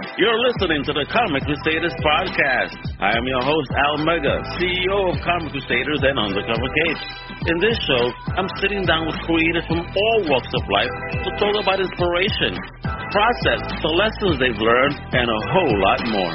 You're listening to the Comic Crusaders podcast. I am your host, Al Mega, CEO of Comic Crusaders and Undercover Capes. In this show, I'm sitting down with creators from all walks of life to talk about inspiration, process, the lessons they've learned, and a whole lot more.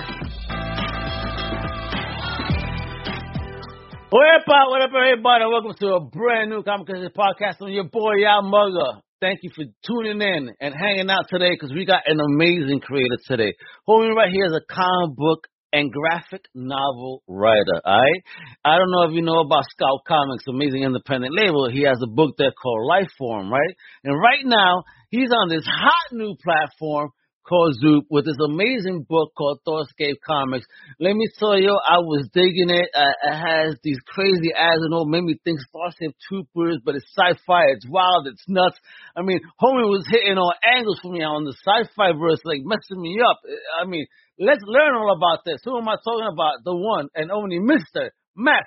What up, what up, everybody? Welcome to a brand new Comic Crusaders podcast on your boy, Al Mega. Thank you for tuning in and hanging out today because we got an amazing creator today. Homie right here is a comic book and graphic novel writer, alright? I don't know if you know about Scout Comics, amazing independent label. He has a book there called Lifeform, right? And right now, he's on this hot new platform Zoop with this amazing book called Thoughtscape Comics. Let me tell you, I was digging it. Uh, it has these crazy ads and all, made me think Starship Troopers, but it's sci-fi. It's wild. It's nuts. I mean, homie was hitting all angles for me on the sci-fi verse, like messing me up. I mean, let's learn all about this. Who am I talking about? The one and only Mr. Matt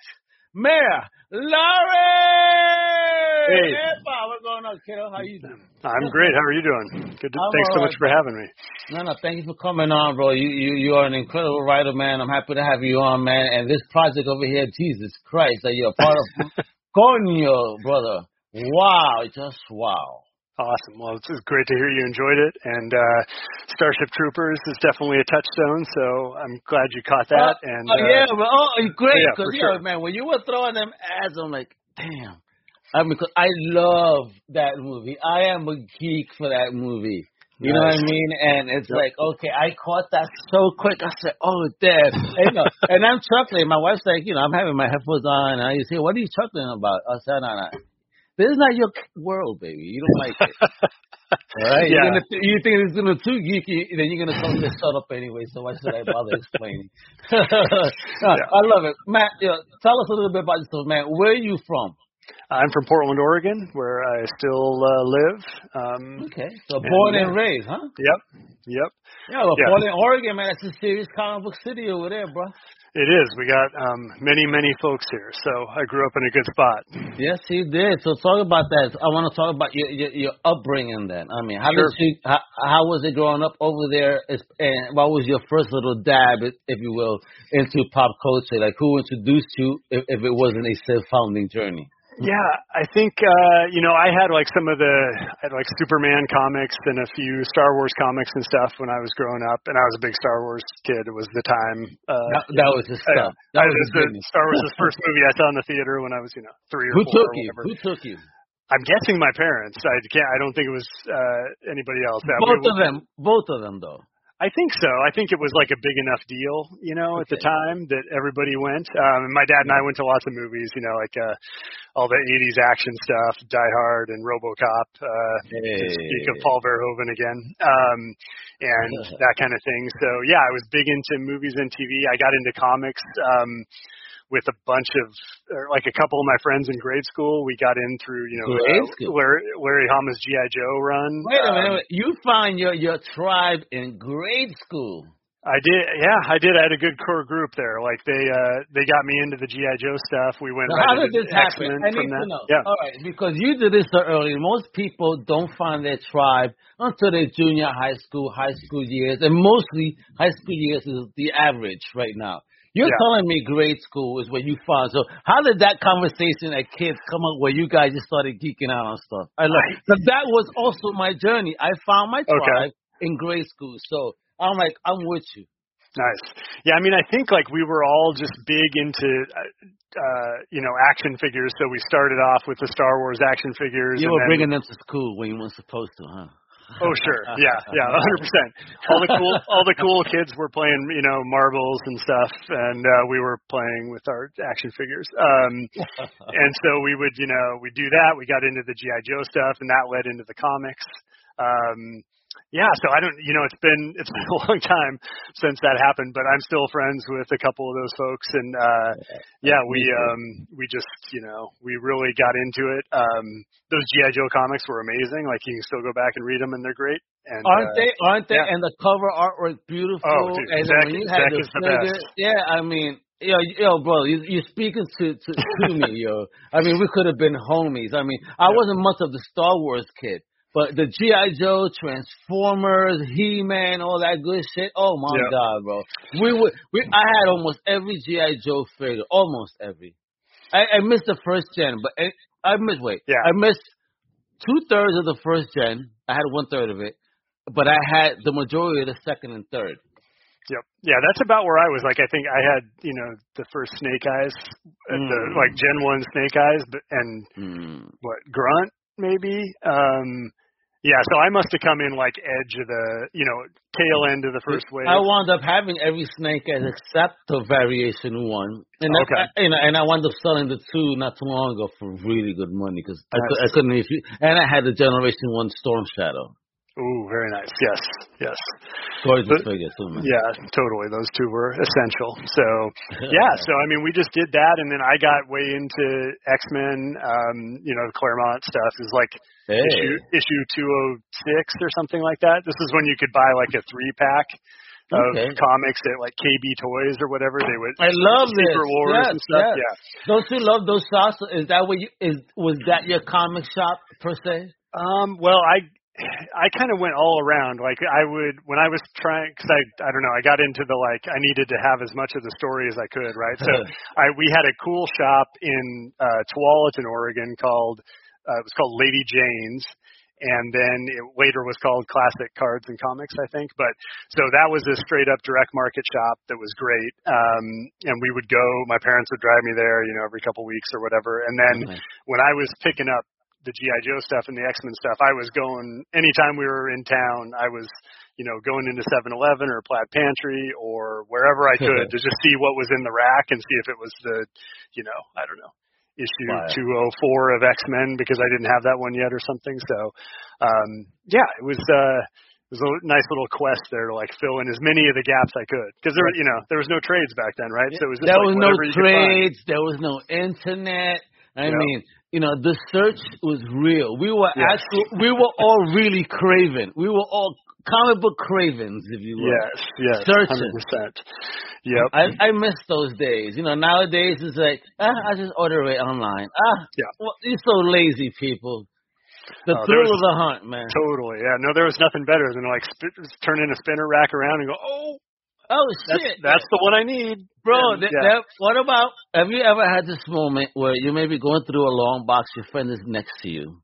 Mayor Larry. Hey. Epa, what's going on, kiddo? How you doing? I'm great. How are you doing? Good. To, thanks so much right. for having me. No, no, thank you for coming on, bro. You, you, you are an incredible writer, man. I'm happy to have you on, man. And this project over here, Jesus Christ, that you're a part of, Conyo, brother. Wow, just wow. Awesome. Well, it's great to hear you enjoyed it. And uh, Starship Troopers is definitely a touchstone. So I'm glad you caught that. Uh, and oh, uh, yeah, but, oh, great, yeah, because for yeah, sure. man, when you were throwing them ads, I'm like, damn. I mean, 'cause I love that movie. I am a geek for that movie. You know what I mean? And it's Yep. like, okay, I caught that so quick. I said, oh, damn. And, you know, and I'm chuckling. My wife's like, you know, I'm having my headphones on, and I say, what are you chuckling about? I said, no, no. This is not your world, baby. You don't like it. All right? You're Yeah. gonna, you think it's gonna too geeky, then you're gonna tell me to shut up anyway. So why should I bother explaining? No, I love it, Matt. You know, tell us a little bit about yourself, man. Where are you from? I'm from Portland, Oregon, where I still uh, live. Um, Okay, so born yeah. and raised, huh? Yep. Yep. Yeah, well, Yeah. Portland, Oregon, man. That's a serious comic book city over there, bro. It is. We got um, many, many folks here. So I grew up in a good spot. Yes, he did. So talk about that. I want to talk about your your, your upbringing. Then, I mean, how Sure. did you? How, how was it growing up over there? And what was your first little dab, if if you will, into pop culture? Like, who introduced you, if, if it wasn't a self-founding journey? Yeah, I think uh, you know I had like some of the I had like Superman comics and a few Star Wars comics and stuff when I was growing up, and I was a big Star Wars kid. It was the time. Uh, That, that was the stuff. I That was was the, business. Star Wars the first movie I saw in the theater when I was you know three or Who four took or you? whatever. Who took you? I'm guessing my parents. I can't. I don't think it was uh, anybody else. Uh, Both we- of them. Both of them, though. I think so. I think it was like a big enough deal, you know, at the time that everybody went. Um, and my dad and I went to lots of movies, you know, like uh, all the '80s action stuff, Die Hard and RoboCop. Uh, to speak of Paul Verhoeven again, um, and that kind of thing. So yeah, I was big into movies and TV. I got into comics. Um, with a bunch of, like a couple of my friends in grade school, we got in through, you know, uh? Larry, Larry Hama's GI Joe run. Wait a Um, minute. You find your your tribe in grade school. I did, yeah, I did. I had a good core group there. Like they, uh, they got me into the GI Joe stuff. We went Now, right how did this happen? I need to know. Yeah, All right, because you did this so early. Most people don't find their tribe until their junior high school, high school years, and mostly high school years is the average right now. You're Yeah. telling me grade school is where you found. So how did that conversation at kids come up where you guys just started geeking out on stuff? I love I- because that was also my journey. I found my Okay. tribe in grade school. So I'm like, I'm with you. nice. Yeah, I mean, I think like we were all just big into, uh, uh, you know, action figures. So we started off with the Star Wars action figures. You were bringing them to school when you weren't supposed to, huh? Oh sure, yeah, yeah, hundred percent. All the cool, all the cool kids were playing, you know, marbles and stuff, and uh, we were playing with our action figures. Um, and so we would, you know, we do that. We got into the GI Joe stuff, and that led into the comics. Um, yeah, so I don't, you know, it's been it's been a long time since that happened, but I'm still friends with a couple of those folks, and uh, yeah, we um we just, you know, we really got into it. Um, those GI Joe comics were amazing. Like you can still go back and read them, and they're great. And Aren't uh, they? Aren't they? yeah. And the cover artwork beautiful. Oh, dude, and Zeck- when you had Zeck the is the best. yeah, I mean, yo, yo, bro, you, you're speaking to to, to me, yo. I mean, we could have been homies. I mean, I Yeah. wasn't much of the Star Wars kid, But the GI Joe, Transformers, He Man, all that good shit. Oh my Yeah. god, bro. We would. We I had almost every GI Joe figure, almost every. I, I missed the first gen, but I, I missed. Wait, Yeah. I missed two thirds of the first gen. I had one third of it, but I had the majority of the second and third. Yep. Yeah, that's about where I was. Like, I think I had, you know, the first Snake Eyes, uh, the Mm. like Gen One Snake Eyes, but and Hmm. what Grunt maybe. Um, yeah, so I must have come in like edge of the, you know, tail end of the first wave. I wound up having every Snake Eyes except the variation one, and I, Okay. I, you know, and I wound up selling the two not too long ago for really good money because I, I couldn't even. And I had the Generation One Storm Shadow, Ooh, very nice. Yes, yes. gorgeous But- figure too. Yeah, totally. Those two were essential. So yeah, so I mean, we just did that, and then I got way into X Men. Um, you know, the Claremont stuff is like Hey. issue issue two oh six or something like that. This is when you could buy like a three pack of Okay. comics at like KB Toys or whatever. They would I love this. Secret Wars yes, and stuff. yes. Yeah. Don't you love those shops? Is that what you is? Was that your comic shop per se? Um, well, I I kind of went all around. Like I would when I was trying because I I don't know I got into the like I needed to have as much of the story as I could, right? So I we had a cool shop in uh, Tualatin, Oregon called uh, it was called Lady Jane's. And then it later was called Classic Cards and Comics, I think. But so that was a straight up direct market shop that was great. Um, and we would go, my parents would drive me there, you know, every couple weeks or whatever. And then Nice. when I was picking up the GI Joe stuff and the X Men stuff, I was going anytime we were in town. I was, you know, going into Seven Eleven or Plaid Pantry or wherever I could to just see what was in the rack and see if it was the, you know, I don't know, issue Fire. 204 of X Men because I didn't have that one yet or something. So, um, yeah, it was. uh it was a nice little quest there to like fill in as many of the gaps I could because there, were, you know, there was no trades back then, right? So it was just there like was no whatever you could find. trades. There was no internet. I Yeah. mean, you know, the search was real. We were Yes. actual. We were all really craven. We were all comic book cravens, if you will. Yes, yes, Searching. hundred percent. Yep. I I miss those days. You know, nowadays it's like, ah, I just order it online. Ah, Yeah. Well, you're so lazy, people. The Oh, thrill was- of the hunt, man. Totally. Yeah. No, there was nothing better than like sp- turn in a spinner rack around and go, oh, Oh shit, that's the one I need, Bro, And, th- yeah. that, what about, have you ever had this moment where you may be going through a long box, your friend is next to you,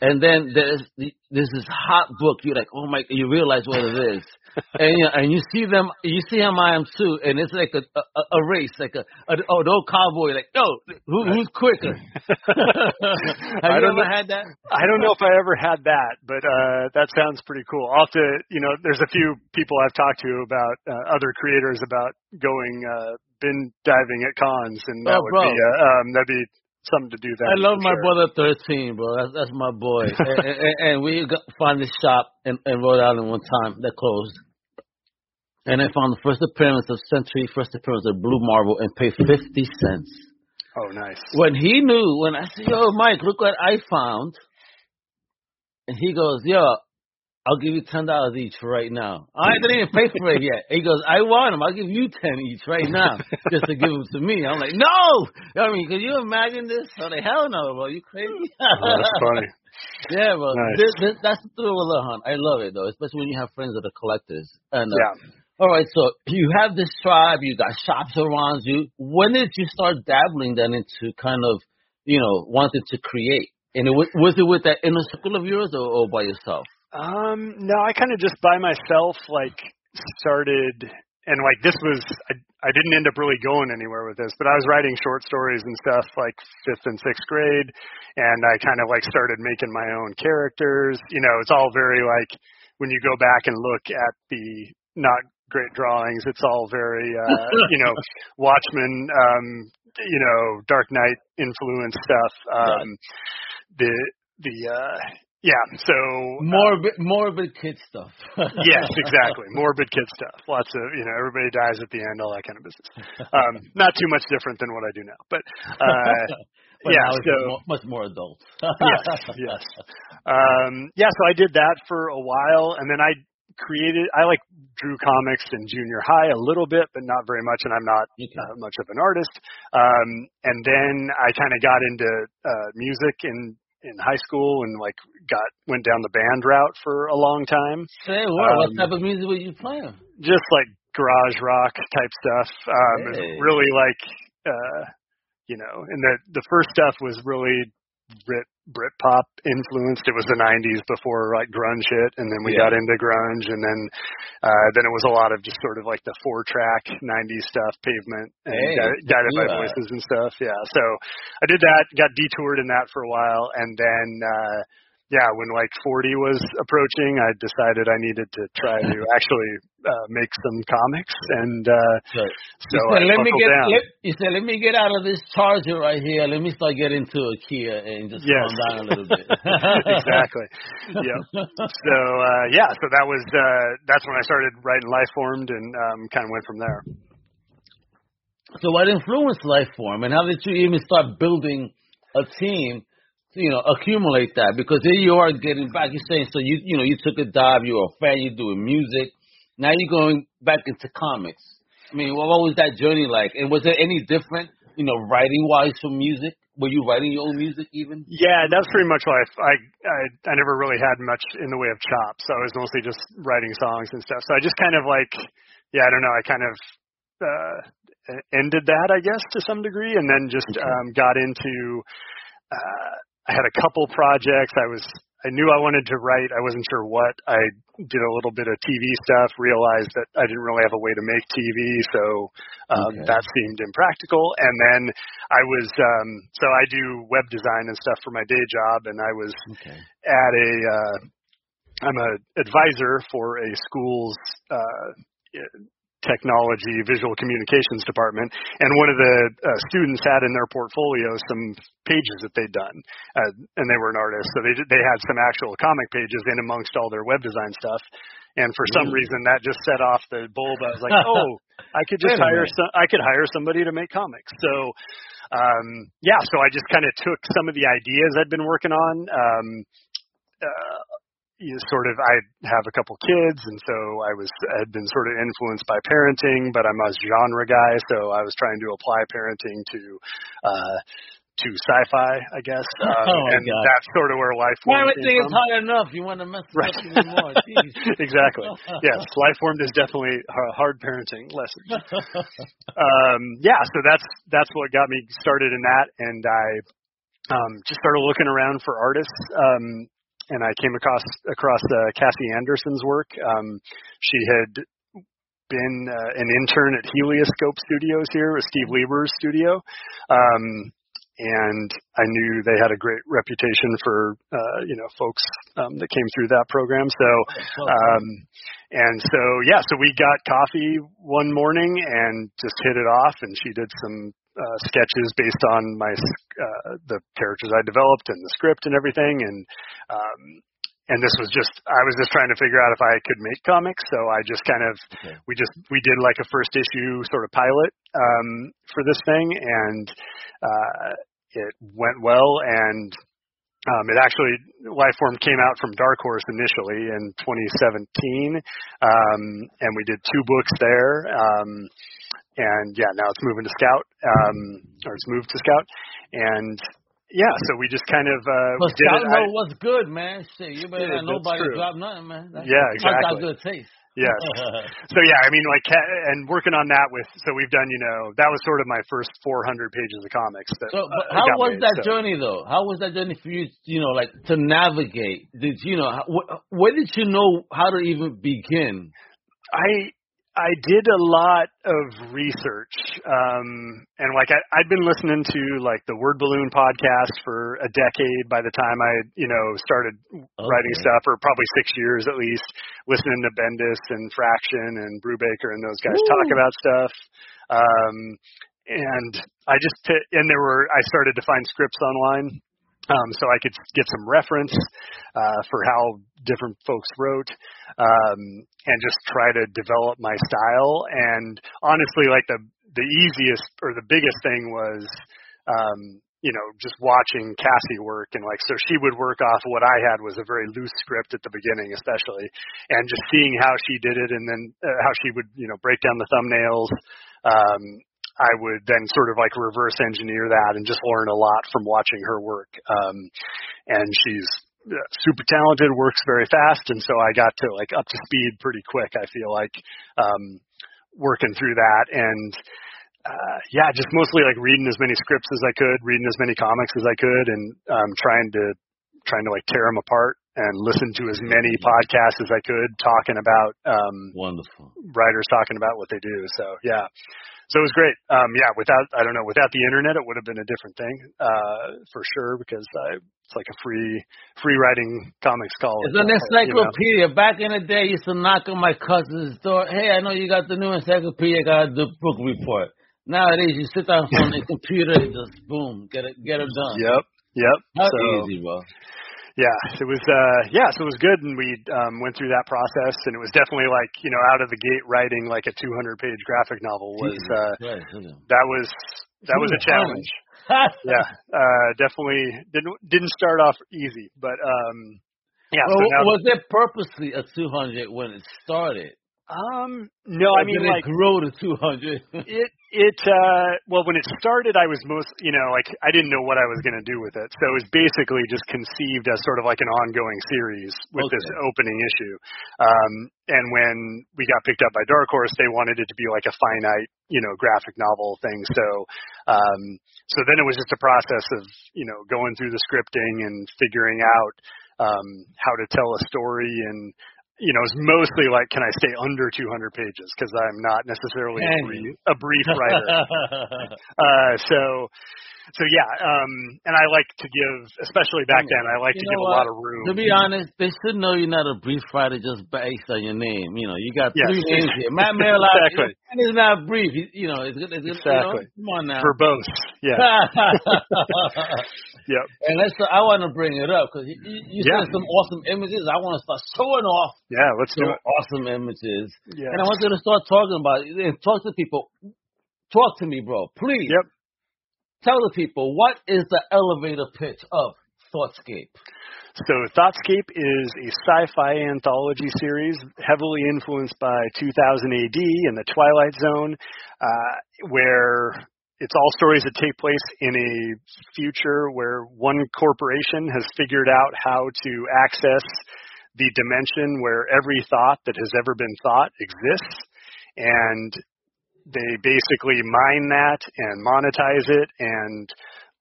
and then there's the, there's this hot book, you're like, oh my, you realize what it is. and you know, and you see them, you see him I am too, and it's like a a, a race, like a, a oh, the old cowboy, like, yo, who, who's quicker? Have I you don't ever know- had that? I don't know if I ever had that, but uh that sounds pretty cool. I'll have to, you know, there's a few people I've talked to about uh, other creators about going uh bin diving at cons, and that Oh, would bro. be uh, um that'd be something to do. That I love my sure. brother thirteen, bro. That's that's my boy. and, and, and we got, found this shop in, in Rhode Island one time that closed, and I found the first appearance of Sentry, first appearance of Blue Marvel, and paid fifty cents. Oh, nice. When he knew, when I said, "Yo, Mike, look what I found," and he goes, "Yo." I'll give you ten dollars each right now. I didn't even pay for it yet. He goes, I want them. I'll give you ten each right now, just to give them to me. I'm like, no. I mean, can you imagine this? I'm hell no, bro. You crazy? Oh, that's funny. Yeah, bro. Nice. This, this, that's the thrill of the hunt. I love it though, especially when you have friends that are collectors. And uh, Yeah. all right, so you have this tribe, you got shops around you. When did you start dabbling then into kind of, you know, wanting to create? And it was, was it with that inner circle of yours or, or by yourself? Um, no, I kind of just by myself like started and like this was I, I didn't end up really going anywhere with this, but I was writing short stories and stuff like fifth and sixth grade, and I kind of like started making my own characters. You know, it's all very like when you go back and look at the not great drawings, it's all very uh, you know Watchmen, um, you know Dark Knight influence stuff. Um, the the uh, yeah, so Morbid, morbid kid stuff. yes, exactly. Morbid kid stuff. Lots of you know, everybody dies at the end, all that kind of business. Um, not too much different than what I do now, but uh, But yeah. So much more adult. yes, yes. Um, yeah, so I did that for a while, and then I created. I like drew comics in junior high a little bit, but not very much, and I'm not Okay. uh, much of an artist. Um, and then I kind of got into uh, music in in high school and like got went down the band route for a long time. Say what? Um, what type of music were you playing? Just like garage rock type stuff. Um hey. really like uh you know, and the the first stuff was really Brit Britpop influenced. It was the '90s before like grunge hit, and then we yeah. got into grunge, and then uh, then it was a lot of just sort of like the four track '90s stuff, Pavement, and hey, Guided by Voices and stuff. Yeah, so I did that, got detoured in that for a while, and then. uh yeah, when like 40 was approaching, I decided I needed to try to actually uh, make some comics, and uh, right. so said, I let me get. Down. Let, you said, "Let me get out of this charger right here. Let me start getting into a Kia and just yes. calm down a little bit." exactly. Yeah. So uh, yeah, so that was uh, that's when I started writing Lifeformed, and um, kind of went from there. So what influenced life form, and how did you even start building a team? You know, accumulate that because here you are getting back. You're saying so you you know you took a dive. You're a fan. You're doing music. Now you're going back into comics. I mean, what was that journey like? And was it any different, you know, writing wise from music? Were you writing your own music even? Yeah, that's pretty much life. I I I never really had much in the way of chops. So I was mostly just writing songs and stuff. So I just kind of like, yeah, I don't know. I kind of uh ended that, I guess, to some degree, and then just um got into. uh I had a couple projects. I was I knew I wanted to write. I wasn't sure what. I did a little bit of TV stuff. Realized that I didn't really have a way to make TV, so um, okay. that seemed impractical. And then I was um, so I do web design and stuff for my day job, and I was okay. at a uh, I'm a advisor for a school's uh, technology visual communications department and one of the uh, students had in their portfolio some pages that they'd done uh, and they were an artist. So they they had some actual comic pages in amongst all their web design stuff. And for some reason that just set off the bulb. I was like oh i could just hire some i could hire somebody to make comics. So um yeah so i just kind of took some of the ideas i'd been working on um uh, you know, sort of I have a couple kids and so I was had been sort of influenced by parenting, but I'm a genre guy, so I was trying to apply parenting to uh to sci-fi, I guess. Um, oh and God. that's sort of where life formed. Parenting is hard enough. You want to mess right. up even more. exactly. yes, life formed is definitely hard parenting lesson. um, yeah, so that's that's what got me started in that, and I um, just started looking around for artists. Um, and I came across across uh, Cassie Anderson's work. Um, she had been uh, an intern at Helioscope Studios here, with Steve Lieber's studio, um, and I knew they had a great reputation for uh, you know folks um, that came through that program. So, um, and so yeah, so we got coffee one morning and just hit it off, and she did some uh, sketches based on my uh, the characters I developed and the script and everything, and um, and this was just I was just trying to figure out if I could make comics, so I just kind of okay. we just we did like a first issue sort of pilot um, for this thing, and uh, it went well and. Um, it actually, Lifeform came out from Dark Horse initially in 2017, um, and we did two books there. Um, and yeah, now it's moving to Scout, um, or it's moved to Scout, and yeah, so we just kind of uh, but Scout it. know I, what's good, man. Shit, you better yeah, nobody drop nothing, man. That's, yeah, exactly. Got good taste. Yes. so yeah, I mean, like, and working on that with, so we've done, you know, that was sort of my first 400 pages of comics. That, so, but uh, how was made, that so. journey though? How was that journey for you? You know, like to navigate. Did you know? Wh- where did you know how to even begin? I I did a lot of research, um, and like I, I'd been listening to like the Word Balloon podcast for a decade by the time I, you know, started okay. writing stuff, or probably six years at least, listening to Bendis and Fraction and Brubaker and those guys Ooh. talk about stuff. Um, and I just, and there were, I started to find scripts online um, so I could get some reference uh, for how different folks wrote, um, and just try to develop my style. And honestly, like the the easiest or the biggest thing was, um, you know, just watching Cassie work, and like so she would work off what I had was a very loose script at the beginning, especially, and just seeing how she did it, and then uh, how she would you know break down the thumbnails. Um, I would then sort of like reverse engineer that and just learn a lot from watching her work. Um, and she's super talented, works very fast, and so I got to like up to speed pretty quick. I feel like um, working through that and. Uh, yeah, just mostly like reading as many scripts as I could, reading as many comics as I could, and um, trying to trying to like tear them apart and listen to as many podcasts as I could talking about um wonderful writers talking about what they do. So yeah, so it was great. Um, yeah, without I don't know, without the internet, it would have been a different thing uh, for sure because I, it's like a free free writing comics college. It's an encyclopedia. You know? Back in the day, I used to knock on my cousin's door. Hey, I know you got the new encyclopedia. Got the book report. Nowadays, you sit down on the computer and just boom, get it get it done. Yep, yep. How so, easy, bro yeah, it was uh yeah, so it was good and we um went through that process and it was definitely like, you know, out of the gate writing like a 200 page graphic novel was uh that was that was a challenge. yeah, uh definitely didn't didn't start off easy, but um yeah, well, so was it purposely a 200 when it started? Um, no, or I mean like it grow to 200. it it uh well when it started I was most you know like I didn't know what I was going to do with it. So it was basically just conceived as sort of like an ongoing series with Okay. this opening issue. Um and when we got picked up by Dark Horse, they wanted it to be like a finite, you know, graphic novel thing. So um so then it was just a process of, you know, going through the scripting and figuring out um how to tell a story and you know, it's mostly like, can I stay under 200 pages? Because I'm not necessarily a brief, a brief writer. uh, so, so yeah, um, and I like to give, especially back then, I like You to give know a lot of room. To be honest, they should know you're not a brief writer just based on your name. You know, you got Yes. three names here. Matt Merrill, Exactly. and it's not brief. You know, it's. It's good Exactly. You know, come on now. verbose. Yeah. yep. and let's. I want to bring it up because you, you Yeah. sent some awesome images. I want to start showing off Yeah. Let's do it. awesome images, Yeah. and I want you to start talking about it and talk to people. Talk to me, bro. Please. Yep. Tell the people what is the elevator pitch of Thoughtscape. So Thoughtscape is a sci-fi anthology series heavily influenced by 2000 AD and the Twilight Zone, uh, where it's all stories that take place in a future where one corporation has figured out how to access the dimension where every thought that has ever been thought exists and they basically mine that and monetize it and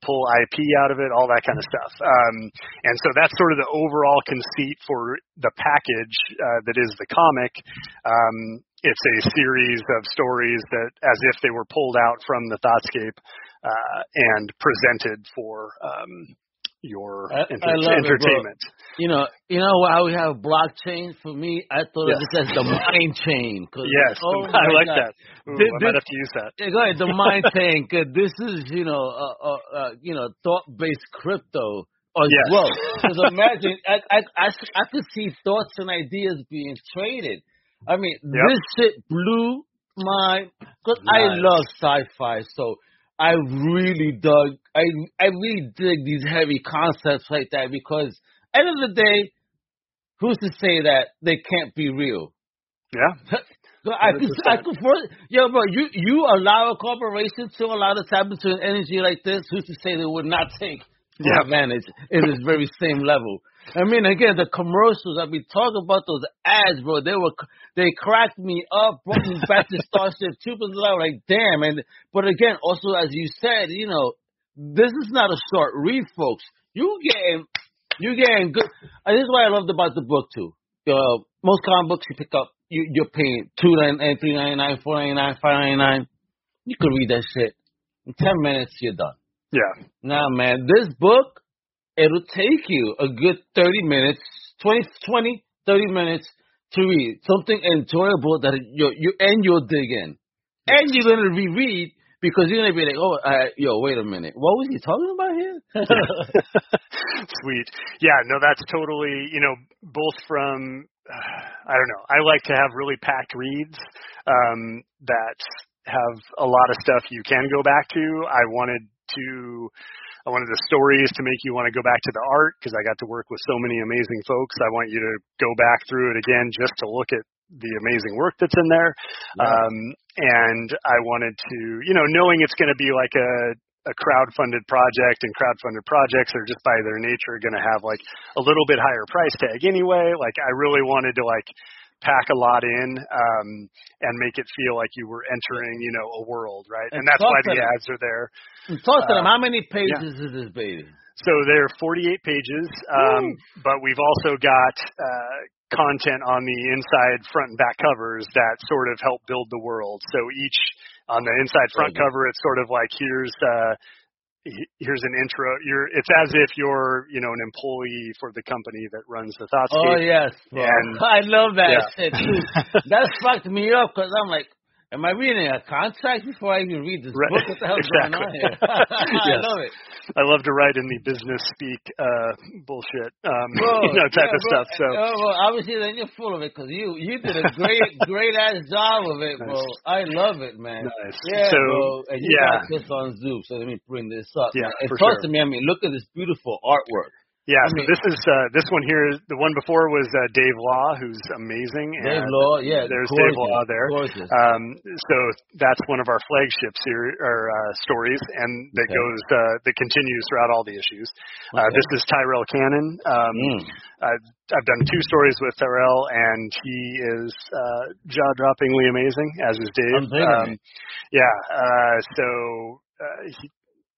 pull IP out of it, all that kind of stuff. Um, and so that's sort of the overall conceit for the package uh, that is the comic. Um, it's a series of stories that, as if they were pulled out from the Thoughtscape uh, and presented for um, your I- enter- I love it, entertainment. You know, you know how we have blockchain. For me, I thought Yes. of this as the mind chain. 'cause- Yes, oh I like God. that. Ooh, This- I might have to use that. Yeah, go ahead. The mind chain. Cause this is, you know, uh, uh, uh, you know, thought-based crypto as Yes. well. Because imagine, I, I, I, I could see thoughts and ideas being traded. I mean, Yep. this shit blew my. Cause I love sci-fi, so I really dug. I I really dig these heavy concepts like that because, end of the day, who's to say that they can't be real? Yeah. I could, I could first, yo, bro, you you allow a corporation to allow to tap to an energy like this. Who's to say they would not take Yeah. advantage in this very same level? I mean, again, the commercials that we talk about those ads, bro, they were they cracked me up, brought me back to Starship Troopers. I was like, damn. And but again, also as you said, you know, this is not a short read, folks. You getting you getting good. And this is what I loved about the book too. Uh, most comic books you pick up, you, you're paying two ninety nine, three ninety nine, four ninety nine, five ninety nine. You could read that shit in ten minutes. You're done. Yeah. Nah, man, this book it'll take you a good thirty minutes, 20, 20 30 minutes to read something enjoyable that you you and you'll dig in, and you're gonna reread because you're gonna be like, oh, uh, yo, wait a minute, what was he talking about here? Sweet. Yeah, no, that's totally, you know, both from, uh, I don't know, I like to have really packed reads um, that have a lot of stuff you can go back to. I wanted to, I wanted the stories to make you want to go back to the art because I got to work with so many amazing folks. I want you to go back through it again just to look at the amazing work that's in there. Um, and I wanted to, you know, knowing it's going to be like a a crowd-funded project, and crowd-funded projects are just by their nature going to have like a little bit higher price tag anyway. Like I really wanted to like pack a lot in um, and make it feel like you were entering, you know, a world, right? And, and that's why the ads are there. Talk to them. How many pages yeah. is this baby? So there are 48 pages, um, but we've also got uh, content on the inside front and back covers that sort of help build the world. So each on the inside front cover, it's sort of like here's uh, here's an intro. You're it's as if you're you know an employee for the company that runs the Thoughtscape. Oh yes, and, I love that yeah. shit that fucked me up because I'm like, Am I reading a contract before I even read this right. book? What the hell's exactly. going on here? I love it. I love to write in the business speak uh bullshit, um, bro, you know, type yeah, of stuff. So, oh, well, obviously, then you're full of it because you you did a great great ass job of it, nice. bro. I love it, man. Nice. Yeah, so, bro. And you yeah. got this on Zoom, so let me bring this up. Yeah, and for trust sure. me, I mean, look at this beautiful artwork. Yeah, so this is uh, this one here. The one before was uh, Dave Law, who's amazing. Dave Law, yeah, there's gorgeous, Dave Law there. Gorgeous. Um, so that's one of our flagship series or uh, stories, and that Okay. goes uh, that continues throughout all the issues. Uh, this is Tyrell Cannon. Um, Mm. I've, I've done two stories with Tyrell, and he is uh, jaw-droppingly amazing, as is Dave. Um, yeah. Uh, so uh, he,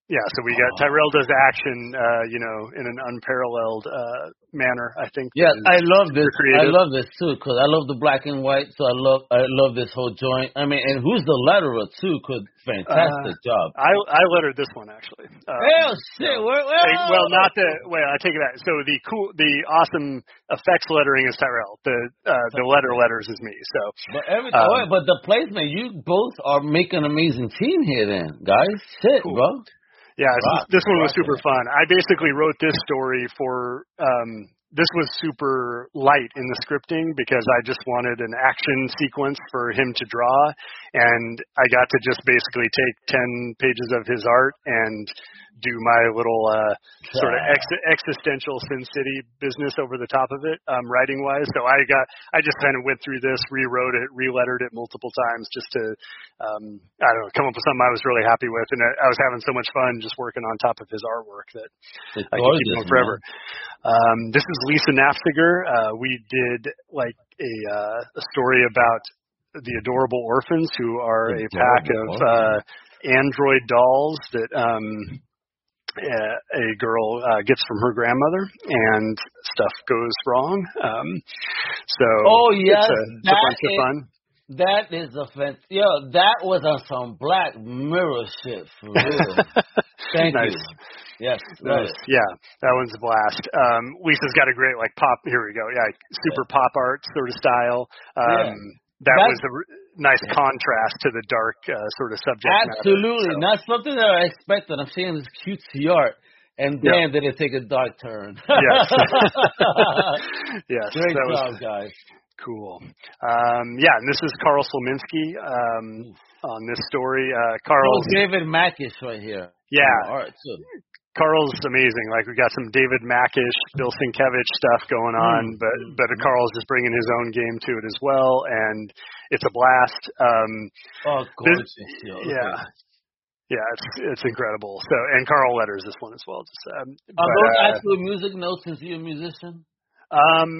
yeah, so we got Tyrell does action, uh, you know, in an unparalleled uh, manner. I think. Yeah, I love this. super I love this too because I love the black and white. So I love I love this whole joint. I mean, and who's the letterer too? Could fantastic job. I I lettered this one actually. Um, Hell shit! Where, where, Hey, well, not the wait. I take it back. So the cool, the awesome effects lettering is Tyrell. The uh, the letter letters is me. So But every um, oh, but the placement, you both are making an amazing team here, then guys. Shit, Cool. bro. Yeah, Rock, this, this one was super fun. I basically wrote this story for. um this was super light in the scripting because I just wanted an action sequence for him to draw, and I got to just basically take ten pages of his art and do my little uh sort of ex- existential Sin City business over the top of it, um, writing wise. So I got, I just kind of went through this, rewrote it, relettered it multiple times, just to, um, I don't know, come up with something I was really happy with, and I, I was having so much fun just working on top of his artwork that It's I can keep gorgeous, going forever. Um, this is Lisa Naffziger. Uh, we did like a, uh, a story about the adorable orphans who are a pack of uh, android dolls that um, uh, a girl uh, gets from her grandmother, and stuff goes wrong. Um, so Oh, yes, it's a, it's a that bunch of fun. That is a fan. Yo, that was on some Black Mirror shit for real. Thank nice. you. Yes, Nice. it. Yeah, that one's a blast. Um, Lisa's got a great like pop. Here we go. Yeah, super pop art sort of style. Um, That That's- was a r- nice contrast to the dark uh, sort of subject Absolutely, matter. not something that I expected. I'm seeing this cutesy art, and Yeah. damn, did it take a dark turn. Yes. yes, Great that was guys. cool. Um, yeah, and this is Carl Slominski um, on this story. Uh, Oh, David Mackish right here. yeah, All right, too. Carl's amazing. Like we got some David Mackish, Bill Sienkiewicz stuff going on, Mm. but but Carl's just bringing his own game to it as well, and it's a blast. Um, Oh, gorgeous. Look yeah, yeah, it's it's incredible. So and Carl letters this one as well. Just um, Are but, those uh, actual music notes since you're a musician? um,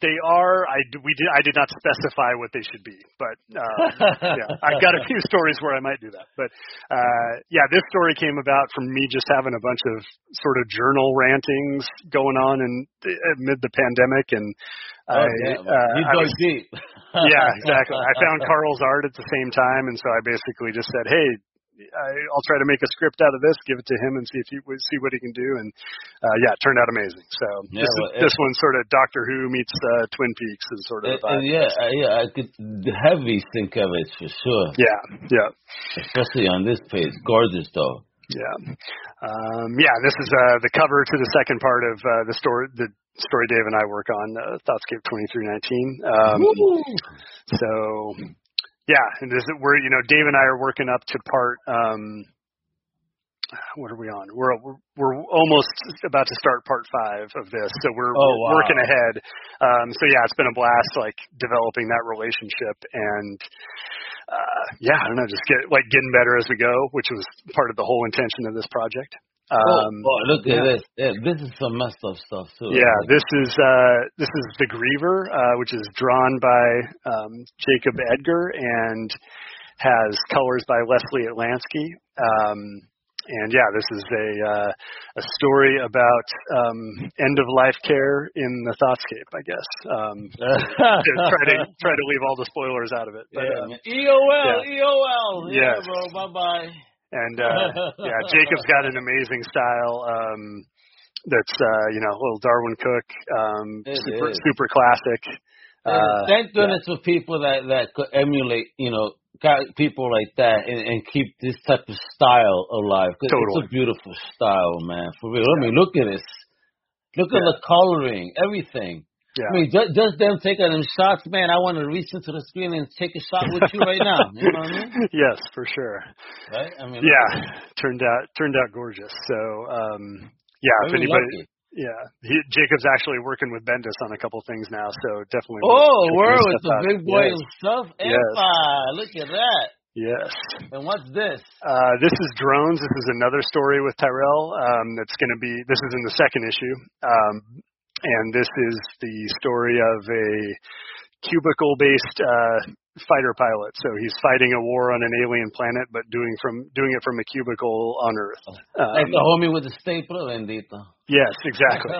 they are. I we did. I did not specify what they should be, but um, yeah, I've got a few stories where I might do that. But uh, yeah, this story came about from me just having a bunch of sort of journal rantings going on in amid the pandemic, and Oh, I, damn. uh, you deep. yeah, exactly. I found Carl's art at the same time, and so I basically just said, "Hey, I'll try to make a script out of this, give it to him, and see if he see what he can do." And uh, yeah, it turned out amazing. So Yeah, this, well, is, this one's sort of Doctor Who meets uh, Twin Peaks is sort of And- and yeah, uh, yeah, I could heavy think of it for sure, Yeah, yeah, especially on this page. Gorgeous though. yeah, um, yeah. This is uh, the cover to the second part of uh, the story. The story Dave and I work on, uh, Thoughtscape twenty three nineteen. Um, so yeah, and this is we're you know Dave and I are working up to part. Um, what are we on? We're we're, almost about to start part five of this, so we're, Oh, we're wow. working ahead. Um, so yeah, it's been a blast, like developing that relationship and uh, yeah, I don't know, just get like getting better as we go, which was part of the whole intention of this project. Um, oh, oh, look yeah. at this! Yeah, this is some messed up stuff too. Yeah, this is uh, this is the Griever, uh, which is drawn by um, Jacob Edgar and has colors by Leslie Atlansky. Um, and yeah, this is a uh, a story about um, end of life care in the Thoughtscape, I guess. Um, try to try to leave all the spoilers out of it. But, yeah, uh, EOL, yeah. EOL, yeah, yes. bro, bye bye. And uh, yeah, Jacob's got an amazing style. Um, that's uh, you know a little Darwyn Cooke, um, super is. super classic. Uh, thank goodness yeah. for people that that could emulate, you know, people like that and, and keep this type of style alive. Cause totally. It's a beautiful style, man. For real. I mean, look at this. Look yeah. at the coloring, everything. Yeah. I mean, just, just them taking them shots, man. I want to reach into the screen and take a shot with you right now. You know what I mean? Yes, for sure. Right? I mean, yeah, turned out turned out gorgeous. So, um, yeah, if anybody, lucky. Yeah, he, Jacob's actually working with Bendis on a couple things now, so definitely. Oh, we're with the big boy yes. stuff. Yes. Look at that. Yes. And what's this? Uh, this is drones. This is another story with Tyrell. Um, that's going to be. This is in the second issue, um, and this is the story of a cubicle-based uh, fighter pilot. So he's fighting a war on an alien planet, but doing from doing it from a cubicle on Earth. Um, like the homie with the stapler, bendito. Yes, exactly.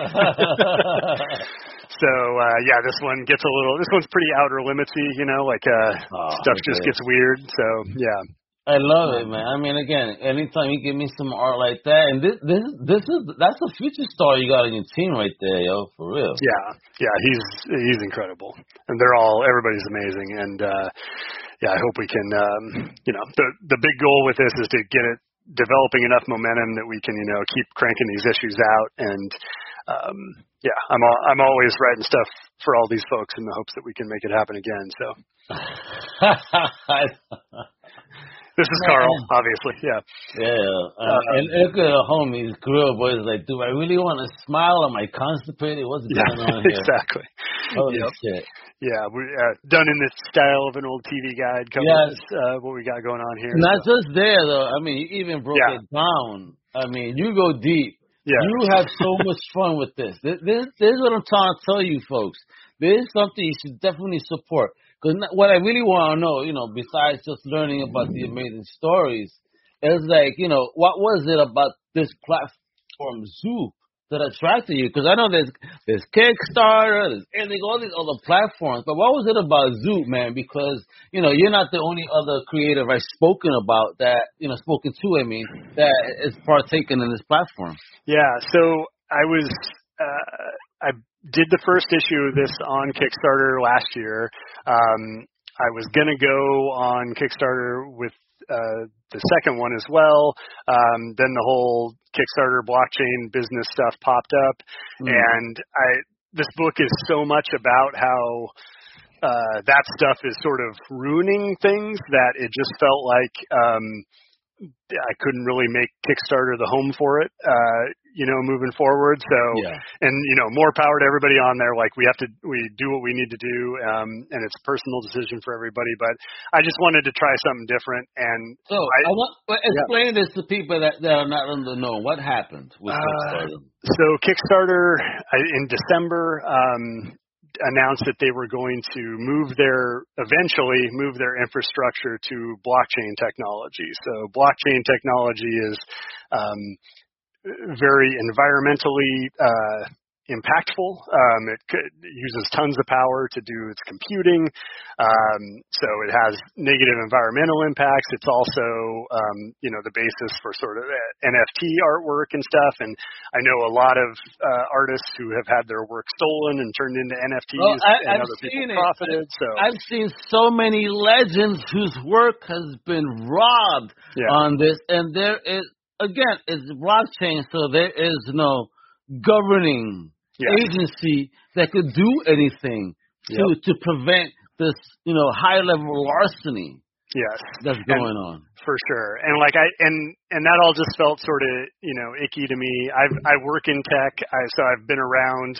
so uh, yeah, this one gets a little. This one's pretty outer limitsy, you know, like uh, oh, stuff just gets weird. So yeah. I love it, man. I mean, again, anytime you give me some art like that, and this, this, this is that's a future star you got on your team right there, yo, for real. Yeah, yeah, he's he's incredible, and they're all everybody's amazing, and uh, yeah, I hope we can, um, you know, the the big goal with this is to get it developing enough momentum that we can, you know, keep cranking these issues out, and um, yeah, I'm all, I'm always writing stuff for all these folks in the hopes that we can make it happen again. So. This is Carl, obviously. Yeah. Yeah. Uh, uh, and look at the homies, grew up boys. Like, do I really want to smile? Am I constipated? What's yeah, going on here? Exactly. Holy yep. shit. Yeah, we uh, done in the style of an old TV guide. Covers yes. uh, what we got going on here. Not so. just there though. I mean, you even broke yeah. it down. I mean, you go deep. Yeah. You have so much fun with this. This, this. this is what I'm trying to tell you, folks. This is something you should definitely support. Because what I really want to know, you know, besides just learning about the amazing stories, is like, you know, what was it about this platform Zoop that attracted you? Because I know there's there's Kickstarter, there's anything, all these other platforms, but what was it about Zoop, man? Because you know, you're not the only other creator I've spoken about that, you know, spoken to. I mean, that is partaking in this platform. Yeah. So I was. Uh, I did the first issue of this on Kickstarter last year. Um, I was going to go on Kickstarter with uh, the second one as well. Um, then the whole Kickstarter blockchain business stuff popped up, mm. and I this book is so much about how uh, that stuff is sort of ruining things that it just felt like um, I couldn't really make Kickstarter the home for it, uh, you know, moving forward. So, yeah. and you know, more power to everybody on there. Like we have to, we do what we need to do, um, and it's a personal decision for everybody. But I just wanted to try something different. And so I, I want explain yeah. this to people that, that are not in the know. What happened with uh, Kickstarter? So Kickstarter in December, um, announced that they were going to move their eventually move their infrastructure to blockchain technology. So blockchain technology is um, very environmentally uh, impactful. Um, it, could, it uses tons of power to do its computing, um, so it has negative environmental impacts. It's also, um, you know, the basis for sort of NFT artwork and stuff. And I know a lot of uh, artists who have had their work stolen and turned into NFTs, well, I, and I've other seen people it. profited. So I've seen so many legends whose work has been robbed yeah. on this, and there is again, it's blockchain, so there is no governing yes. agency that could do anything to yep. to prevent this, you know, high level larceny. Yes, that's going and, on for sure. And like I and and that all just felt sort of you know icky to me. I've I work in tech, I, so I've been around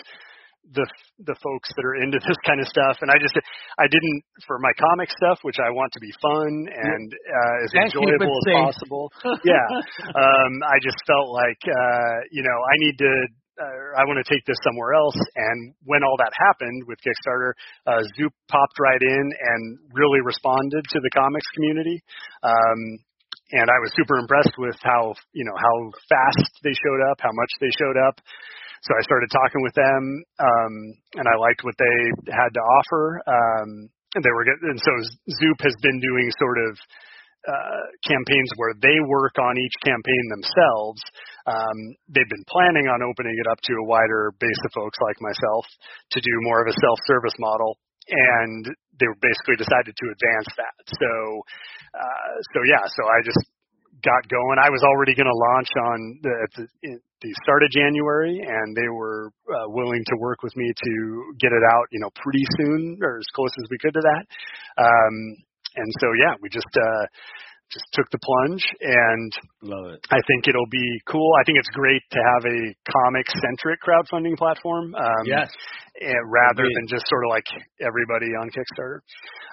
the the folks that are into this kind of stuff. And I just I didn't for my comic stuff, which I want to be fun and uh, as And enjoyable as possible. yeah, um, I just felt like uh, you know I need to. Uh, I want to take this somewhere else. And when all that happened with Kickstarter, uh, Zoop popped right in and really responded to the comics community. Um, and I was super impressed with how you know how fast they showed up, how much they showed up. So I started talking with them, um, and I liked what they had to offer. Um, and they were and so Zoop has been doing sort of uh, campaigns where they work on each campaign themselves. Um, they've been planning on opening it up to a wider base of folks like myself to do more of a self-service model, and they basically decided to advance that. So, uh, so yeah, so I just got going. I was already going to launch on the, the, the start of January, and they were uh, willing to work with me to get it out, you know, pretty soon or as close as we could to that. Um, and so yeah, we just uh, just took the plunge, and Love it. I think it'll be cool. I think it's great to have a comic centric crowdfunding platform. Um, Yes. eh, rather Agreed. than just sort of like everybody on Kickstarter.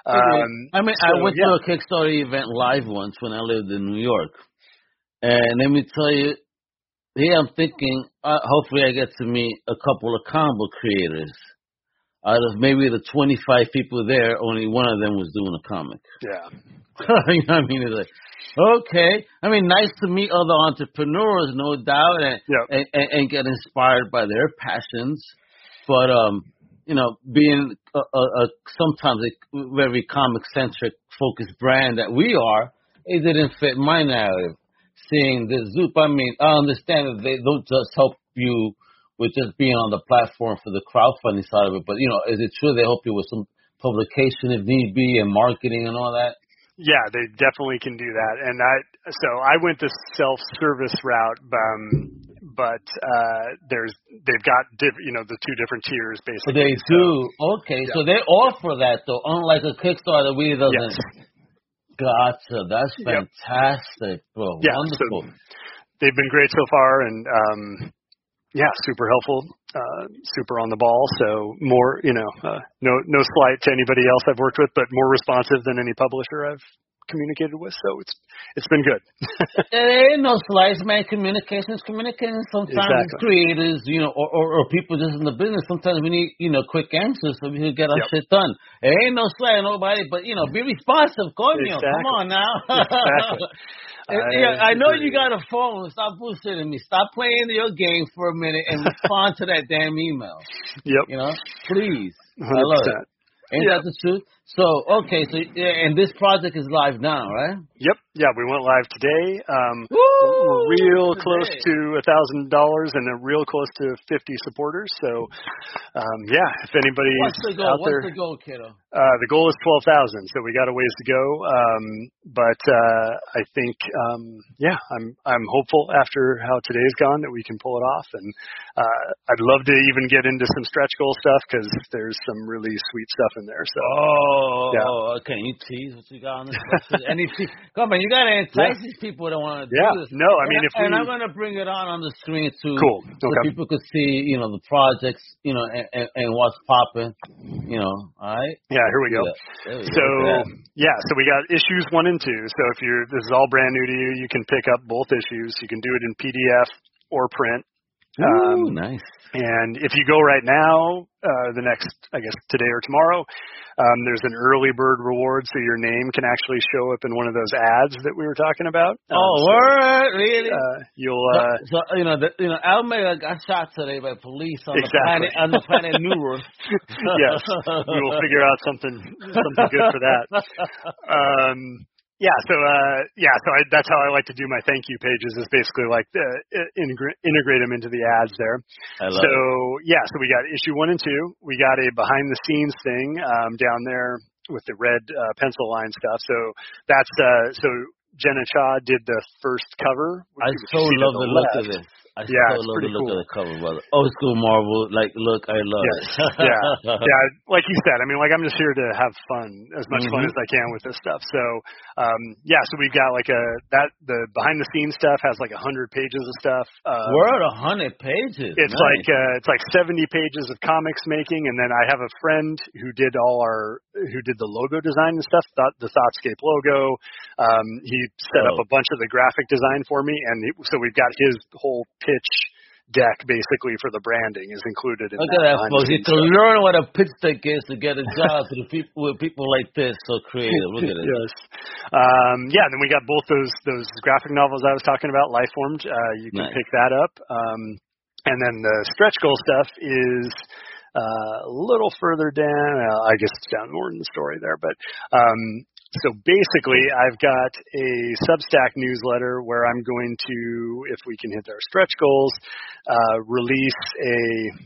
Um, I mean, so, I went yeah. to a Kickstarter event live once when I lived in New York, and let me tell you, here I'm thinking, uh, hopefully I get to meet a couple of combo creators. Out of maybe the 25 people there, only one of them was doing a comic. Yeah. you know what I mean? It's like, okay. I mean, nice to meet other entrepreneurs, no doubt, and, Yep. and, and, and get inspired by their passions. But, um, you know, being a, a, a sometimes a very comic centric focused brand that we are, it didn't fit my narrative. Seeing this Zoop, I mean, I understand that they don't just help you with just being on the platform for the crowdfunding side of it, but you know, is it true they help you with some publication if need be and marketing and all that? Yeah, they definitely can do that. And I so I went the self-service route, um, but uh, there's they've got diff, you know the two different tiers So basically. they do. Okay, so they offer that though, unlike a Kickstarter, we Yes. doesn't. Gotcha. That's Yep. fantastic, bro. Yeah, Wonderful. so they've been great so far, and um, yeah, super helpful, uh, super on the ball. So more, you know, uh, no no slight to anybody else I've worked with, but more responsive than any publisher I've communicated with. So it's it's been good. There ain't no slice, man. Communications, communicating. Sometimes Exactly. creators, you know, or, or or people just in the business. Sometimes we need, you know, quick answers so we can get our Yep. shit done. There ain't no on nobody, but you know, be responsive. Coño, Exactly. come on now. Exactly. And, I yeah, I know you got a phone. Stop bullshitting me. Stop playing your game for a minute and respond to that damn email. Yep, You know, please. I hundred love it. Ain't Yeah. that the truth? So okay, so and this project is live now, right? Yep, yeah, we went live today. Um, Woo! real Today. close to a thousand dollars and a real close to fifty supporters. So, um, yeah, if anybody's What's the goal? out What's there, the goal, kiddo? uh, the goal is twelve thousand. So we got a ways to go. Um, but uh, I think, um, yeah, I'm I'm hopeful after how today's gone that we can pull it off. And uh, I'd love to even get into some stretch goal stuff because there's some really sweet stuff in there. So. Oh, Oh, yeah. Oh, oh, can you tease what you got on this? Any pe- come on, you got to entice these people that want to do Yeah. this. No, I mean, and, if and we- I'm going to bring it on on the screen too, Cool. so Okay. people could see, you know, the projects, you know, and, and, and what's popping, you know. All right. Yeah, here we go. There we. So that. yeah, so we got issues one and two. So if you're this is all brand new to you, you can pick up both issues. You can do it in PDF or print. Ooh, Um, nice. and if you go right now, uh, the next, I guess today or tomorrow, um, there's an early bird reward, so your name can actually show up in one of those ads that we were talking about. Um, Oh, so, word, really? uh, you'll, uh, so, you know, the, you know, Al Mega got shot today by police on Exactly. the planet on the planet Newer. yes, we will figure out something something good for that. Um, yeah, so uh, yeah, so I, that's how I like to do my thank you pages. Is basically like uh, integrate integrate them into the ads there. I love so it. yeah, so we got issue one and two. We got a behind the scenes thing um, down there with the red uh, pencil line stuff. So that's uh, so Jenna Cha did the first cover. which I so love the look left. of this. I Yeah, still it's love pretty the look cool. of the cover, brother. Old school Marvel, like look, I love Yes. it. yeah. Yeah. Like you said, I mean, like I'm just here to have fun, as much fun Mhm. as I can with this stuff. So, um, yeah. So we've got like a that the behind the scenes stuff has like a hundred pages of stuff. Um, We're at a hundred pages. It's nice. like uh, it's like 70 pages of comics making, and then I have a friend who did all our who did the logo design and stuff, thought the Thoughtscape logo. Um, he set up Oh. a bunch of the graphic design for me, and he, so we've got his whole pitch deck basically for the branding is included in Look that. at that, folks. You can learn what a pitch deck is to get a job with people with people like this, so creative. Look at it. yes. Um, yeah, then we got both those those graphic novels I was talking about, Lifeformed. Uh, you can Nice. pick that up. Um, and then the stretch goal stuff is uh, a little further down. Uh, I guess it's down more in the story there, but um, so basically, I've got a Substack newsletter where I'm going to, if we can hit our stretch goals, uh, release a.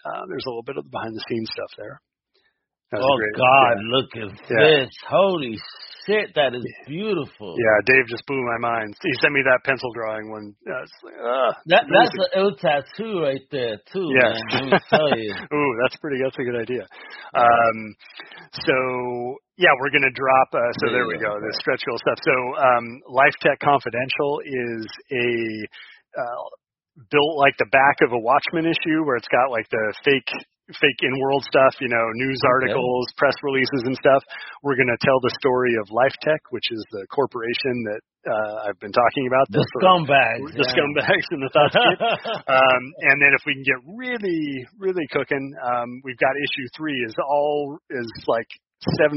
Uh, there's a little bit of the behind the scenes stuff there. Oh great. God, Yeah. look at Yeah. this! Holy shit, that is beautiful. Yeah, Dave just blew my mind. He sent me that pencil drawing one. Uh, like, uh, That that's an ill tattoo right there too, Yes. man. Let me tell you. Ooh, that's pretty. That's a good idea. Um, so yeah, we're gonna drop. Uh, so there we Yeah. go. The stretch goal stuff. So um, Life Tech Confidential is a uh, built like the back of a Watchmen issue, where it's got like the fake fake in world stuff, you know, news Okay. articles, press releases and stuff. We're going to tell the story of Lifetech, which is the corporation that uh, I've been talking about. The for- scumbags. the yeah. scumbags in the Thoughtscape. um, and then if we can get really, really cooking, um, we've got issue three is all is like 75%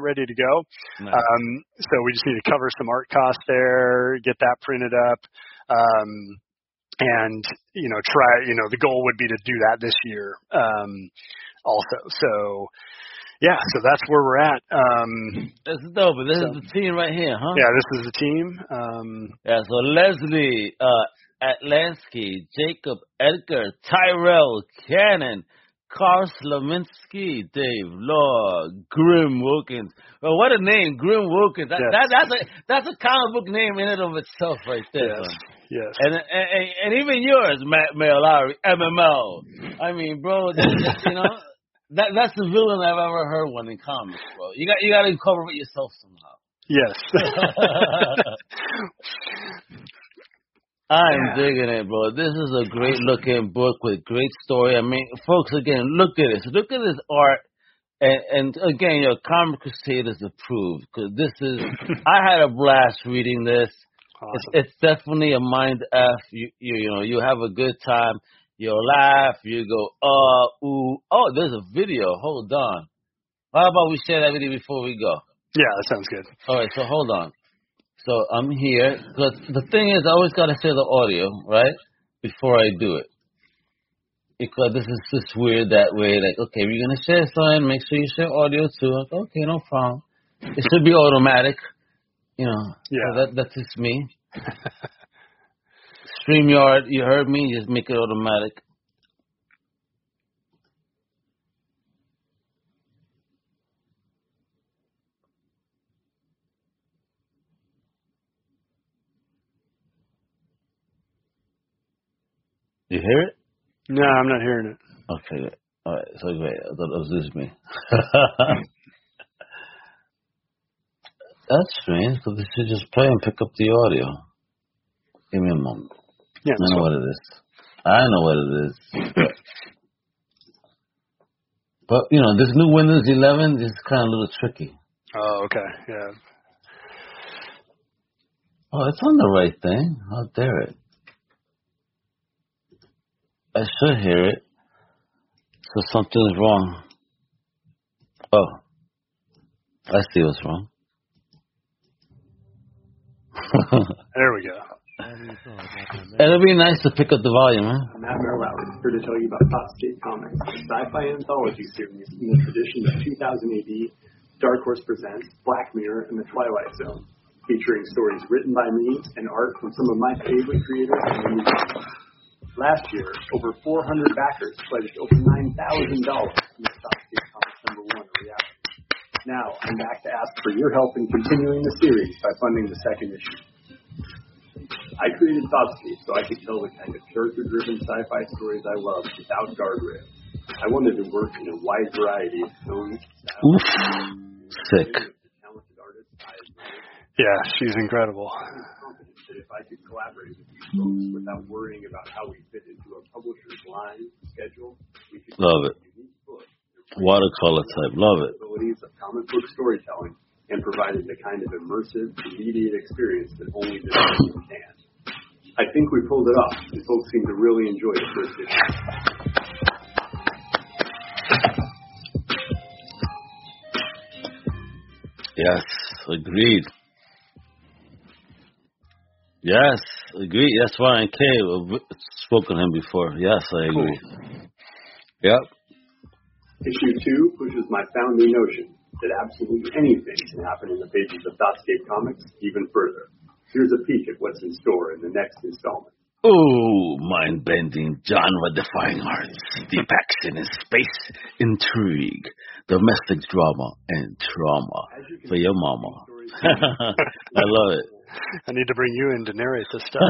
ready to go. Nice. Um, so we just need to cover some art costs there, get that printed up. Um, and you know, try. You know, the goal would be to do that this year. Um, also, so yeah, so that's where we're at. Um, This is dope. This so- is the team right here, huh? yeah, this is the team. Um, Yeah, so Leslie, uh, Atlansky, Jacob Edgar, Tyrell Cannon, Carl Slavinsky, Dave Law, Grim Wilkins. Well, what a name, Grim Wilkins. That, Yes. that, that's a that's a comic book name in and of itself, right there. yes. Yes. And, and and even yours, Matt Lowry, MML. I mean, bro, that's, you know, that that's the villain I've ever heard one in comics, bro. You got you got to cover it yourself somehow. Yes. I'm Yeah. digging it, bro. This is a great looking book with great story. I mean, folks, again, look at this. Look at this art. And, and again, your Comic Crusaders approved because this is. I had a blast reading this. Awesome. It's, it's definitely a mind f. You, you you know you have a good time. You'll laugh. You go uh ooh oh. There's a video. Hold on. How about we share that video before we go? Yeah, that sounds good. All right, so hold on. So I'm here because the thing is, I always gotta share the audio right before I do it because this is just weird that way. Like, okay, we're gonna share something. Make sure you share audio too. Like, okay, no problem. It should be automatic. You know. Yeah. So that that's just me. Streamyard, you heard me. Just make it automatic. You hear it? No, I'm not hearing it. Okay. All right. So I thought it was just me. That's strange because it should just play and pick up the audio. Give me a moment. Yeah, I know what it is. I know what it is. But, but you know, this new Windows 11 is kind of a little tricky. Oh, okay. Yeah. Oh, it's on the right thing. Oh, How dare it? I should hear it. So something's wrong. Oh. I see what's wrong. There we go. It'll be nice to pick up the volume, huh? I'm Matt Mair-Lowery, here to tell you about Thoughtscape Comics, a sci-fi anthology series in the tradition of 2000 AD, Dark Horse Presents, Black Mirror, and The Twilight Zone, featuring stories written by me and art from some of my favorite creators in the movie. Last year, over 400 backers pledged over $9,000 to make Thoughtscape Comics number one a reality. Now, I'm back to ask for your help in continuing the series by funding the second issue. I created Thoughtscape so I could tell the kind of character-driven sci-fi stories I love without guardrails. I wanted to work in a wide variety of tones, Oof. Sick. talented artists I admire. Yeah, she's incredible. I'm confident that if I could collaborate with these folks without worrying about how we fit into a publisher's line schedule, we could Love it. create a unique book that Watercolor type. Love it. abilities of comic book storytelling and provided the kind of immersive, immediate experience that only this medium can. I think we pulled it off, and folks seem to really enjoy the first issue. Yes, agreed. Yes, agreed. That's why K I've spoken to him before. Yes, I agree. Yep. Issue two pushes my founding notion that absolutely anything can happen in the pages of Thoughtscape Comics even further. Here's a peek at what's in store in the next installment. Oh, mind-bending, genre-defying arts, deep action in space, intrigue, domestic drama, and trauma you for your mama. I love it. I need to bring you in to narrate this stuff.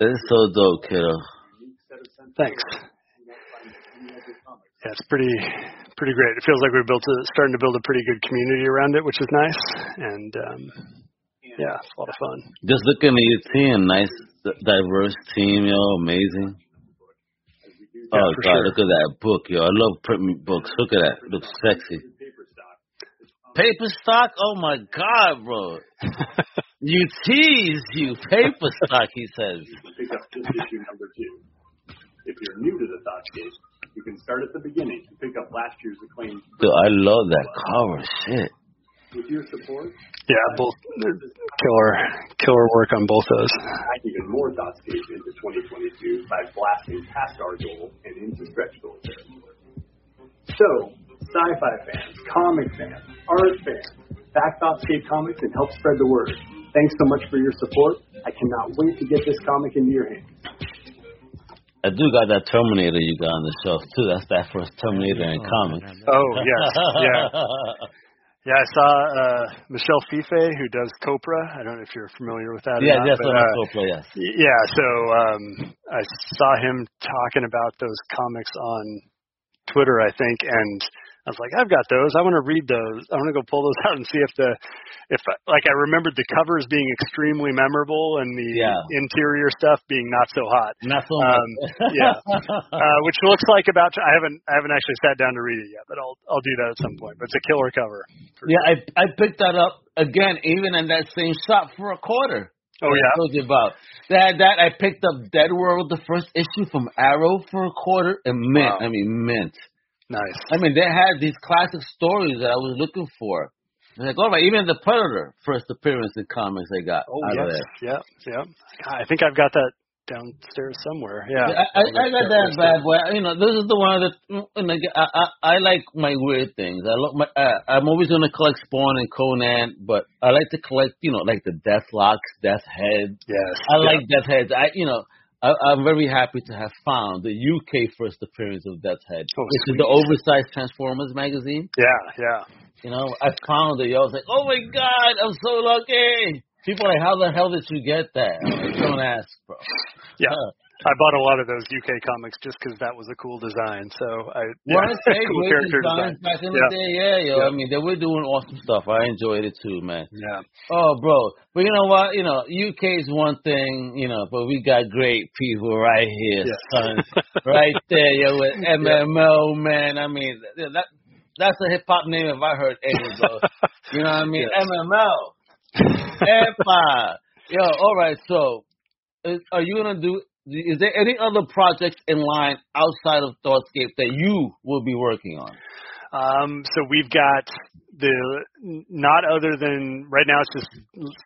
It's so dope, kiddo. unique set of sentiments Thanks. you won't find in any other comics. Yeah, it's pretty pretty great. It feels like we've built a starting to build a pretty good community around it, which is nice. And um yeah, it's a lot of fun. Just looking at your team, nice, diverse team, yo, amazing. Yeah, oh God, sure. look at that book, yo. I love printing books. Look at that, looks sexy. Paper stock. Oh my God, bro. You tease, you paper stock. He says. Pick up this issue number two. If you're new to the Thoughtscape, you can start at the beginning and pick up last year's acclaimed. Dude, I love that cover. Shit. With your support, yeah, both killer killer work on both those. I even more Thoughtscape into 2022 by blasting past our goal and into stretch goal territory. So, sci-fi fans, comic fans, art fans, back Thoughtscape Comics and help spread the word. Thanks so much for your support. I cannot wait to get this comic into your hands. I do got that Terminator you got on the shelf too. That's that first Terminator in comics. Oh yes, yeah, yeah. I saw uh Michel Fiffe who does Copra. I don't know if you're familiar with that. or yeah, not, that's but, I uh, still play. Yes. Yeah, so um I saw him talking about those comics on Twitter, I think, and I was like, I've got those. I want to read those. I want to go pull those out and see if the if like I remembered the covers being extremely memorable and the Yeah. interior stuff being not so hot. Not so Um, yeah. Uh, which looks like about I haven't I haven't actually sat down to read it yet, but I'll I'll do that at some point. But it's a killer cover. yeah, I I picked that up again, even in that same shop for a quarter. Oh that I yeah. told you about. That that I picked up Deadworld, the first issue from Arrow for a quarter, and mint. Wow. I mean mint. Nice. I mean they had these classic stories that I was looking for. Like, all right, even the Predator first appearance in comics they got Oh out of yes. there. Yeah. Yeah. I think I've got that downstairs somewhere. Yeah. I, I, I got that bad boy. You know, this is the one that and I, I I like my weird things. I love my. Uh, I'm always gonna collect Spawn and Conan, but I like to collect, you know, like the Deathlocks, Death Head. Yes. I yeah. like Death Heads. I, you know, I, I'm very happy to have found the UK first appearance of Death Head, Oh, which is the oversized Transformers magazine. Yeah. Yeah. You know, I found it. I was like, oh my god, I'm so lucky. People are like, how the hell did you get that? Like, Don't ask, bro. Yeah. I bought a lot of those UK comics just because that was a cool design. So I yeah, Weren't cool character design. back in the Yeah. day? Yeah, yo. Yeah. I mean, they were doing awesome stuff. I enjoyed it too, man. Yeah. Oh, bro. But you know what? You know, UK is one thing, you know, but we got great people right here, Yeah. son. right there, yo, with MMO, man. I mean, that that's a hip hop name if I heard any, bro. You know what I mean? Yes. MMO. Hop. Yo, all right. So, is, are you gonna do? Is there any other projects in line outside of Thoughtscape that you will be working on? Um, so we've got the not other than right now it's just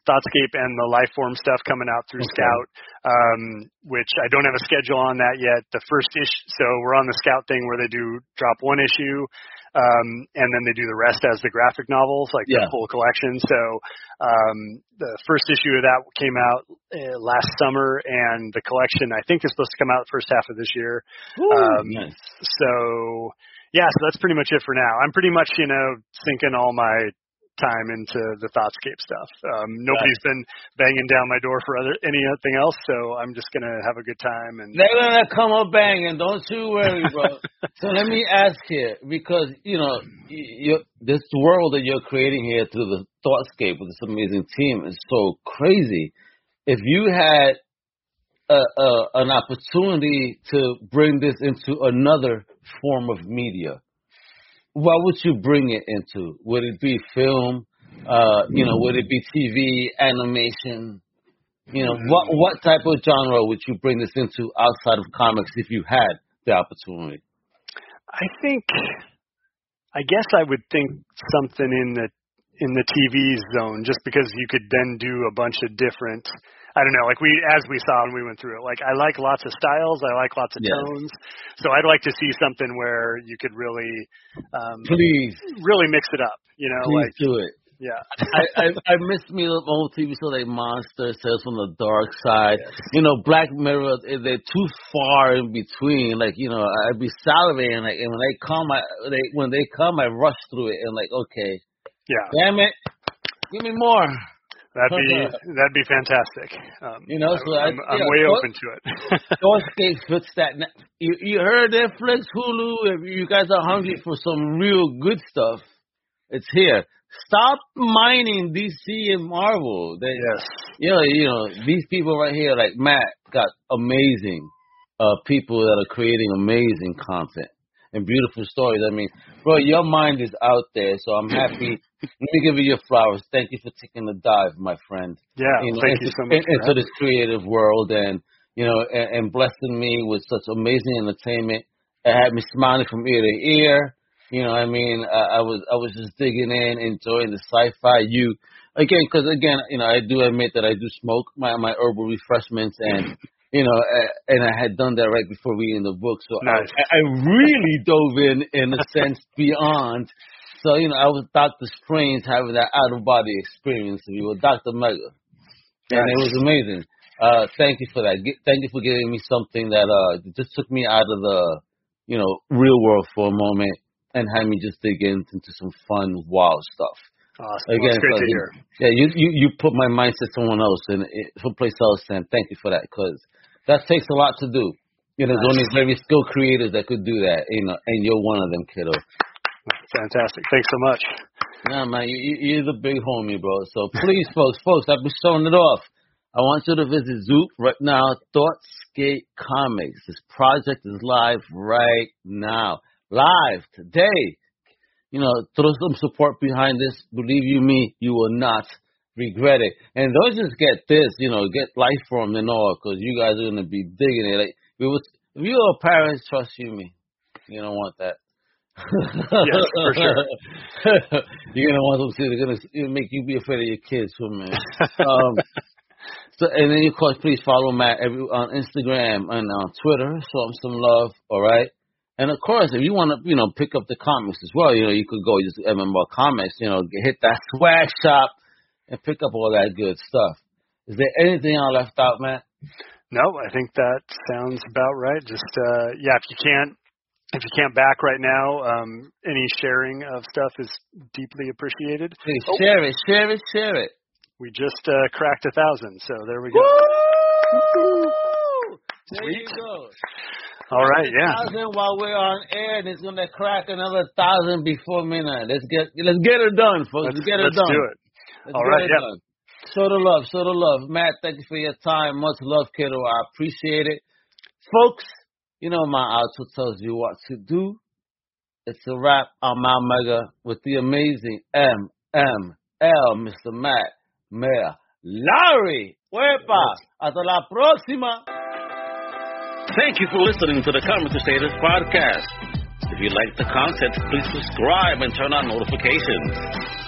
Thoughtscape and the Lifeform stuff coming out through Okay. Scout, um, which I don't have a schedule on that yet. The first issue, so we're on the Scout thing where they do drop one issue, um, and then they do the rest as the graphic novels, like Yeah. the full collection. So um, the first issue of that came out uh, last summer, and the collection I think is supposed to come out the first half of this year. Um, nice. So yeah, so that's pretty much it for now. I'm pretty much, you know, sinking all my time into the Thoughtscape stuff. Um, nobody's been banging down my door for other anything else, so I'm just gonna have a good time. And they're gonna come up banging. Don't you worry, bro. so let me ask here, because you know, you, this world that you're creating here through the Thoughtscape with this amazing team is so crazy. If you had a, a, an opportunity to bring this into another form of media, what would you bring it into? Would it be film? Uh, you know, would it be TV, animation? You know, what what type of genre would you bring this into outside of comics if you had the opportunity? I think, I guess I would think something in the in the TV zone, just because you could then do a bunch of different I don't know, like we as we saw when we went through it, like I like lots of styles, I like lots of yes. tones. So I'd like to see something where you could really um please really mix it up, you know, please like do it. Yeah. I, I I miss me the old TV show like Monster Tales from the Dark Side. Yes. You know, Black Mirror they're too far in between. Like, you know, I'd be salivating like and when they come I they when they come I rush through it and like, okay. Yeah. Damn it. Give me more. That'd be that'd be fantastic. Um, you know, so I'm, I, am way know, open to it. Thoughtscape fits that. You you heard Netflix, Hulu. If you guys are hungry for some real good stuff, it's here. Stop mining DC and Marvel. They, yes. You know, you know these people right here, like Matt, got amazing uh people that are creating amazing content and beautiful stories. I mean, bro, your mind is out there, so I'm happy let me give you your flowers. Thank you for taking the dive, my friend. Yeah, you know, thank into, you so much. Into this creative world and, you know, and, and blessing me with such amazing entertainment. It had me smiling from ear to ear. You know, I mean, I, I was I was just digging in, enjoying the sci-fi. You again, because again, you know, I do admit that I do smoke my my herbal refreshments, and you know, and I had done that right before reading the book, so nice. I, I really dove in in a sense beyond so, you know, I was Dr. Strange having that out of body experience with you with Dr. Mega. And it was amazing. Uh, thank you for that. thank you for giving me something that uh just took me out of the, you know, real world for a moment and had me just dig in, into some fun, wild stuff. Awesome. Again, well, great to hear. Yeah, you, you you put my mindset someone else and someplace else, and thank you for that because that takes a lot to do. You know, there's only very skilled creators that could do that. You know, and you're one of them, kiddo. Fantastic. Thanks so much. No, man, you, you're the big homie, bro. So please, folks, folks, I've been showing it off. I want you to visit Zoop right now, Thoughtscape Comics. This project is live right now. Live today. You know, throw some support behind this. Believe you me, you will not regret it. And don't just get this, you know, get Lifeformed and all, because you guys are going to be digging it. Like, if you're a parent, trust you me, you don't want that yes, for sure. You're gonna want them to. See they're gonna make you be afraid of your kids, too, man. um, so, and then of course, please follow Matt every, on Instagram and on Twitter. Show him some love, all right. And of course, if you want to, you know, pick up the comics as well, you know, you could go just MMR Comics, you know, hit that swag shop and pick up all that good stuff. Is there anything I left out, Matt? No, I think that sounds about right. Just uh yeah, if you can't if you can't back right now, um, any sharing of stuff is deeply appreciated. Please oh. share it, share it, share it. We just uh, cracked a thousand, so there we go. Woo! There Sweet. you go. All right, yeah. Thousand while we're on air, and it's gonna crack another thousand before midnight. Let's get let's get it done, folks. Let's, let's get it let's done. do it. Let's All right, yeah. Done. Show the love, show the love. Matt, thank you for your time. Much love, kiddo. I appreciate it. Folks, you know, my auto tells you what to do. It's a wrap on my mega with the amazing MML, Mr. Matt Mayor Larry. Huepa. Hasta la próxima. Thank you for listening to the Comic Crusaders podcast. If you like the content, please subscribe and turn on notifications.